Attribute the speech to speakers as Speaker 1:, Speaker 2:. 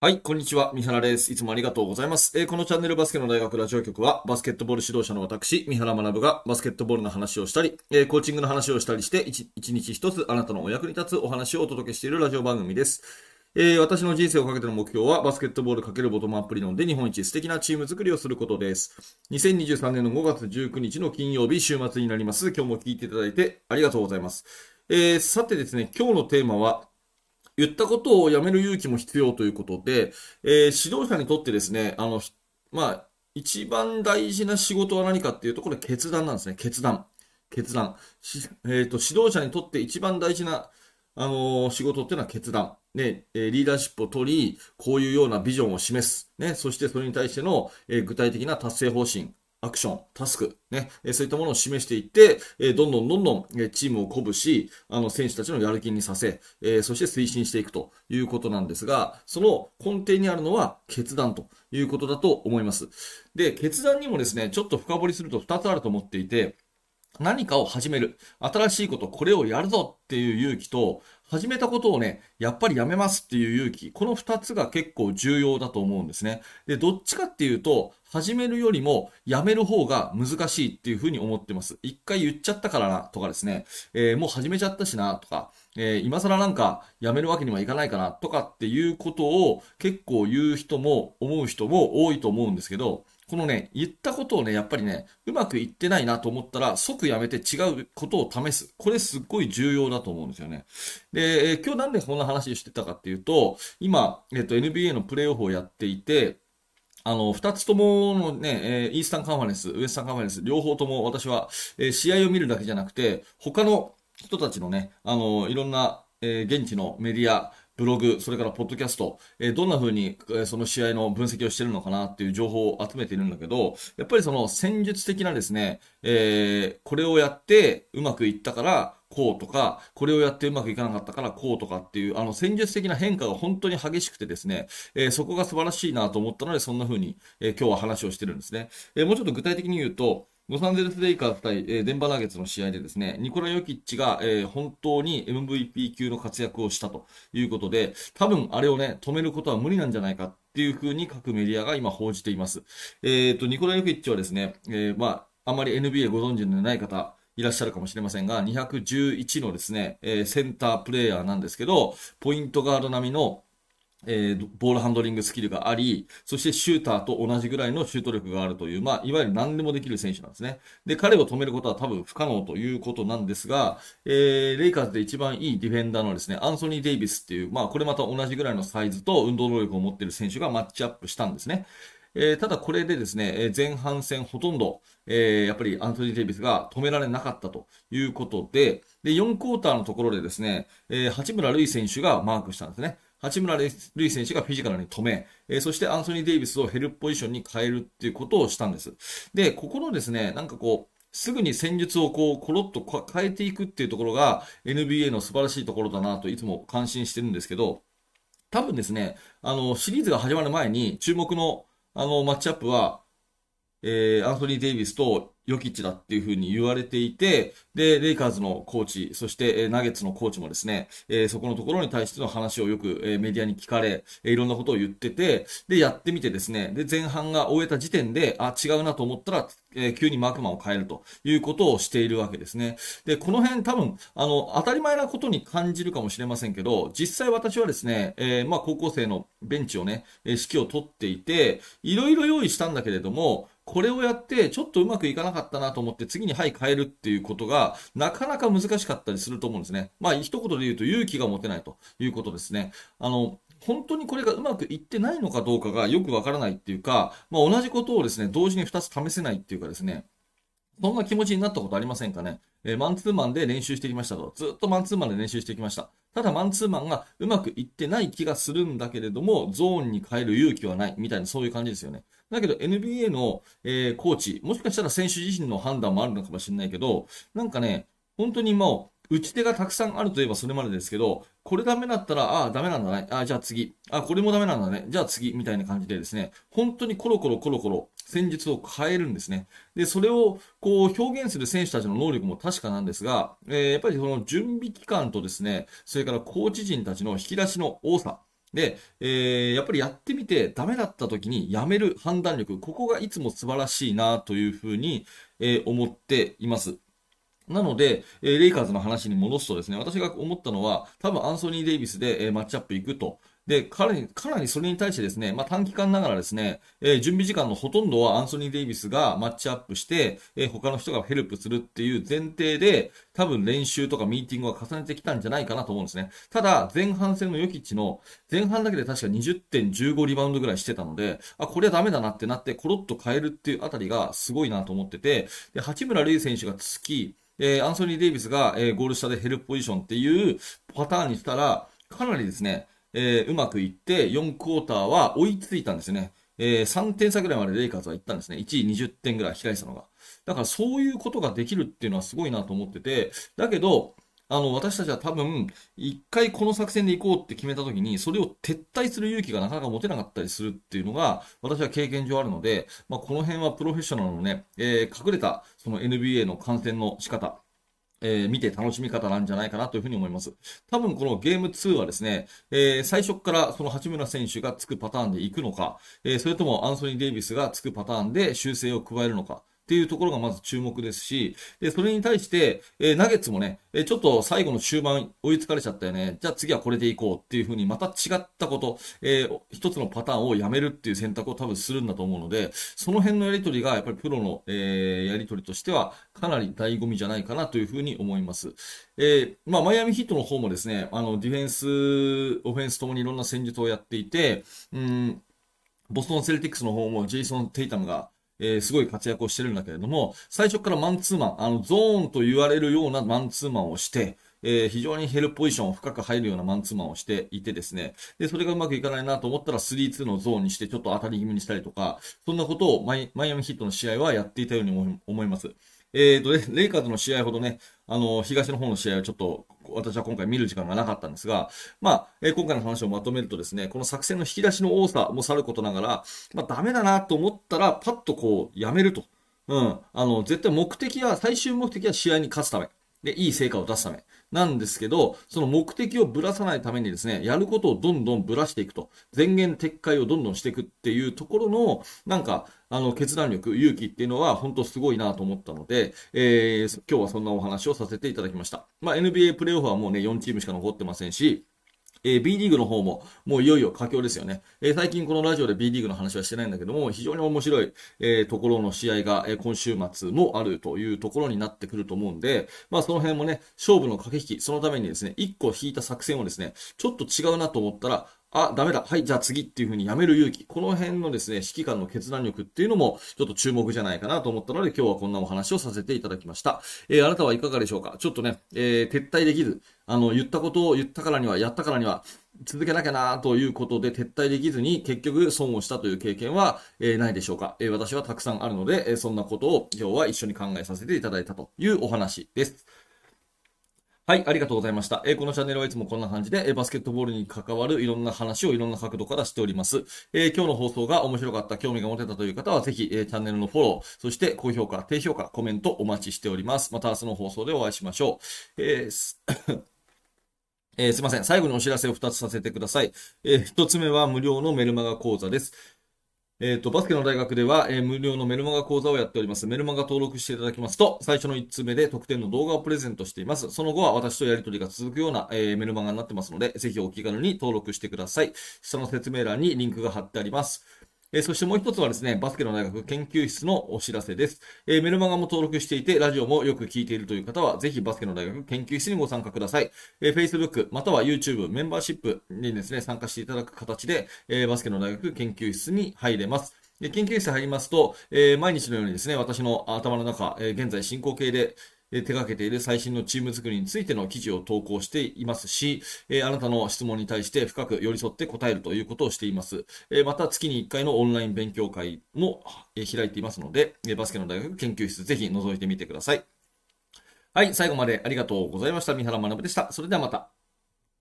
Speaker 1: はい、こんにちは。三原です。いつもありがとうございます。えー、このチャンネルバスケの大学ラジオ局は、バスケットボール指導者の私、三原学がバスケットボールの話をしたり、えー、コーチングの話をしたりして、一日一つあなたのお役に立つお話をお届けしているラジオ番組です。えー、私の人生をかけての目標は、バスケットボールかけるボトムアップ理論で日本一素敵なチーム作りをすることです。2023年の5月19日の金曜日、週末になります。今日も聞いていただいてありがとうございます。えー、さてですね、今日のテーマは、言ったことをやめる勇気も必要ということで、えー、指導者にとってですね、あの、まあ、一番大事な仕事は何かっていうと、これ決断なんですね。決断。決断。えっ、ー、と、指導者にとって一番大事な、あのー、仕事っていうのは決断。ね、えリーダーシップを取り、こういうようなビジョンを示す。ね、そしてそれに対しての、え具体的な達成方針。アクション、タスク、ね、そういったものを示していって、どんどんどんどんチームを鼓舞し、あの選手たちのやる気にさせ、そして推進していくということなんですが、その根底にあるのは決断ということだと思います。で、決断にもですね、ちょっと深掘りすると2つあると思っていて、何かを始める。新しいこと、これをやるぞっていう勇気と、始めたことをね、やっぱりやめますっていう勇気。この二つが結構重要だと思うんですね。で、どっちかっていうと、始めるよりもやめる方が難しいっていうふうに思ってます。一回言っちゃったからなとかですね、えー、もう始めちゃったしなとか、えー、今更なんかやめるわけにはいかないかなとかっていうことを結構言う人も思う人も多いと思うんですけど、このね、言ったことをね、やっぱりね、うまくいってないなと思ったら、即やめて違うことを試す。これすっごい重要だと思うんですよね。で、えー、今日なんでこんな話をしてたかっていうと、今、えっ、ー、と、NBA のプレイオフをやっていて、あの、二つとものね、えー、イースタンカンファレンス、ウエスタンカンファレンス、両方とも私は、え、試合を見るだけじゃなくて、他の人たちのね、あの、いろんな、え、現地のメディア、ブログ、それからポッドキャスト、えー、どんな風に、えー、その試合の分析をしてるのかなっていう情報を集めているんだけど、やっぱりその戦術的なですね、えー、これをやってうまくいったから、こうとか、これをやってうまくいかなかったからこうとかっていう、あの戦術的な変化が本当に激しくてですね、えー、そこが素晴らしいなと思ったので、そんな風に、えー、今日は話をしてるんですね。えー、もうちょっと具体的に言うと、ロサンゼルス・レイカーズ対、えー、デンバーナゲッツの試合でですね、ニコラ・ヨキッチが、えー、本当に MVP 級の活躍をしたということで、多分あれをね、止めることは無理なんじゃないかっていう風に各メディアが今報じています。えっ、ー、と、ニコラ・ヨキッチはですね、えー、まあ、あまり NBA ご存知のない方、いらっしゃるかもしれませんが、211のですね、えー、センタープレイヤーなんですけど、ポイントガード並みのえー、ボールハンドリングスキルがあり、そしてシューターと同じぐらいのシュート力があるという、まあ、いわゆる何でもできる選手なんですね。で、彼を止めることは多分不可能ということなんですが、えー、レイカーズで一番いいディフェンダーのですね、アンソニー・デイビスっていう、まあ、これまた同じぐらいのサイズと運動能力を持っている選手がマッチアップしたんですね。えー、ただこれでですね、前半戦ほとんど、えー、やっぱりアントニー・デイビスが止められなかったということで、で、4クォーターのところでですね、えー、八村塁選手がマークしたんですね。八村塁選手がフィジカルに止め、えそしてアンソニー・デイビスをヘルプポジションに変えるっていうことをしたんです。で、ここのですね、なんかこう、すぐに戦術をこう、コロッと変えていくっていうところが NBA の素晴らしいところだなといつも感心してるんですけど、多分ですね、あの、シリーズが始まる前に注目のあの、マッチアップは、えー、アンソニー・デイビスとヨキッチだっていうふうに言われていて、で、レイカーズのコーチ、そして、えナゲッツのコーチもですね、え、そこのところに対しての話をよく、え、メディアに聞かれ、え、いろんなことを言ってて、で、やってみてですね、で、前半が終えた時点で、あ、違うなと思ったら、え、急にマークマンを変えるということをしているわけですね。で、この辺多分、あの、当たり前なことに感じるかもしれませんけど、実際私はですね、え、まあ、高校生のベンチをね、指揮を取っていて、いろいろ用意したんだけれども、これをやって、ちょっとうまくいかなかったなと思って、次にはい変えるっていうことが、なかなか難しかったりすると思うんですね。まあ、一言で言うと勇気が持てないということですね。あの、本当にこれがうまくいってないのかどうかがよくわからないっていうか、まあ、同じことをですね、同時に2つ試せないっていうかですね、そんな気持ちになったことありませんかね？えー、マンツーマンで練習してきましたと。ずっとマンツーマンで練習してきました。ただマンツーマンがうまくいってない気がするんだけれども、ゾーンに変える勇気はないみたいなそういう感じですよね。だけど NBA の、えー、コーチ、もしかしたら選手自身の判断もあるのかもしれないけど、なんかね、本当にもう、打ち手がたくさんあるといえばそれまでですけど、これダメだったら、ああ、ダメなんだね。ああ、じゃあ次。ああこれもダメなんだね。じゃあ次。みたいな感じでですね、本当にコロコロコロコロ戦術を変えるんですね。で、それをこう表現する選手たちの能力も確かなんですが、えー、やっぱりその準備期間とですね、それからコーチ陣たちの引き出しの多さ、で、えー、やっぱりやってみてダメだった時にやめる判断力、ここがいつも素晴らしいなというふうに、えー、思っています。なので、えー、レイカーズの話に戻すとですね、私が思ったのは、多分アンソニー・デイビスで、えー、マッチアップ行くと。で、彼に、かなりそれに対してですね、まあ、短期間ながらですね、えー、準備時間のほとんどはアンソニー・デイビスがマッチアップして、えー、他の人がヘルプするっていう前提で、多分練習とかミーティングは重ねてきたんじゃないかなと思うんですね。ただ、前半戦のヨキッチの、前半だけで確か20.15リバウンドぐらいしてたので、あ、これはダメだなってなって、コロッと変えるっていうあたりがすごいなと思ってて、で、八村塁選手がつき、えー、アンソニー・デイビスが、えー、ゴール下でヘルプポジションっていうパターンにしたら、かなりですね、えー、うまくいって、4クォーターは追いついたんですよね。えー、3点差ぐらいまでレイカーズは行ったんですね。1位20点ぐらい控えたのが。だからそういうことができるっていうのはすごいなと思ってて、だけど、あの、私たちは多分、一回この作戦で行こうって決めた時に、それを撤退する勇気がなかなか持てなかったりするっていうのが、私は経験上あるので、まあ、この辺はプロフェッショナルのね、えー、隠れた、その NBA の観戦の仕方、えー、見て楽しみ方なんじゃないかなというふうに思います。多分このゲーム2はですね、えー、最初からその八村選手がつくパターンで行くのか、えー、それともアンソニー・デイビスがつくパターンで修正を加えるのか、っていうところがまず注目ですし、で、それに対して、えー、ナゲッツもね、えー、ちょっと最後の終盤追いつかれちゃったよね。じゃあ次はこれでいこうっていうふうにまた違ったこと、えー、一つのパターンをやめるっていう選択を多分するんだと思うので、その辺のやりとりがやっぱりプロの、えー、やりとりとしてはかなり醍醐味じゃないかなというふうに思います。えー、まあ、マイアミヒットの方もですね、あの、ディフェンス、オフェンスともにいろんな戦術をやっていて、うん、ボストンセルティックスの方もジェイソン・テイタムが、えー、すごい活躍をしてるんだけれども、最初からマンツーマン、あの、ゾーンと言われるようなマンツーマンをして、えー、非常にヘルポジションを深く入るようなマンツーマンをしていてですね、で、それがうまくいかないなと思ったら3-2のゾーンにしてちょっと当たり気味にしたりとか、そんなことをマイマイアミヒットの試合はやっていたように思います。えーとね、レイカーズの試合ほどね、あの、東の方の試合はちょっと、私は今回見る時間がなかったんですが、まあ、えー、今回の話をまとめるとですね、この作戦の引き出しの多さもさることながら、まあ、ダメだなと思ったら、パッとこう、やめると。うん。あの、絶対目的は、最終目的は試合に勝つため。で、いい成果を出すため。なんですけど、その目的をぶらさないためにですね、やることをどんどんぶらしていくと。前言撤回をどんどんしていくっていうところの、なんか、あの、決断力、勇気っていうのは本当すごいなと思ったので、えー、今日はそんなお話をさせていただきました。まあ、NBA プレイオフはもうね、4チームしか残ってませんし、えー、B リーグの方も、もういよいよ佳境ですよね。えー、最近このラジオで B リーグの話はしてないんだけども、非常に面白い、えー、ところの試合が、え今週末もあるというところになってくると思うんで、まあその辺もね、勝負の駆け引き、そのためにですね、1個引いた作戦をですね、ちょっと違うなと思ったら、あ、ダメだ。はい、じゃあ次っていう風にやめる勇気。この辺のですね、指揮官の決断力っていうのも、ちょっと注目じゃないかなと思ったので、今日はこんなお話をさせていただきました。えー、あなたはいかがでしょうか？ちょっとね、えー、撤退できず、あの、言ったことを言ったからには、やったからには、続けなきゃなということで撤退できずに結局損をしたという経験は、えー、ないでしょうか、えー、私はたくさんあるので、えー、そんなことを今日は一緒に考えさせていただいたというお話です。はい、ありがとうございました。えー、このチャンネルはいつもこんな感じで、えー、バスケットボールに関わるいろんな話をいろんな角度からしております。えー、今日の放送が面白かった、興味が持てたという方は、ぜひ、えチャンネルのフォロー、そして高評価、低評価、コメントお待ちしております。また明日の放送でお会いしましょう。えー えー、すいません。最後にお知らせを2つさせてください。えー、1つ目は無料のメルマガ講座です。えっ、ー、と、バスケの大学では、えー、無料のメルマガ講座をやっております。メルマガ登録していただきますと、最初の1通目で特典の動画をプレゼントしています。その後は私とやりとりが続くような、えー、メルマガになってますので、ぜひお気軽に登録してください。下の説明欄にリンクが貼ってあります。え、そしてもう一つはですね、バスケの大学研究室のお知らせです。え、メルマガも登録していて、ラジオもよく聞いているという方は、ぜひバスケの大学研究室にご参加ください。え、Facebook または YouTube メンバーシップにですね、参加していただく形で、えバスケの大学研究室に入れます。で研究室入りますと、え毎日のようにですね、私の頭の中、え現在進行形で、手掛けている最新のチーム作りについての記事を投稿していますし、えあなたの質問に対して深く寄り添って答えるということをしています。えまた月に1回のオンライン勉強会も、え開いていますので、えバスケの大学研究室ぜひ覗いてみてください。はい、最後までありがとうございました。三原学でした。それではまた。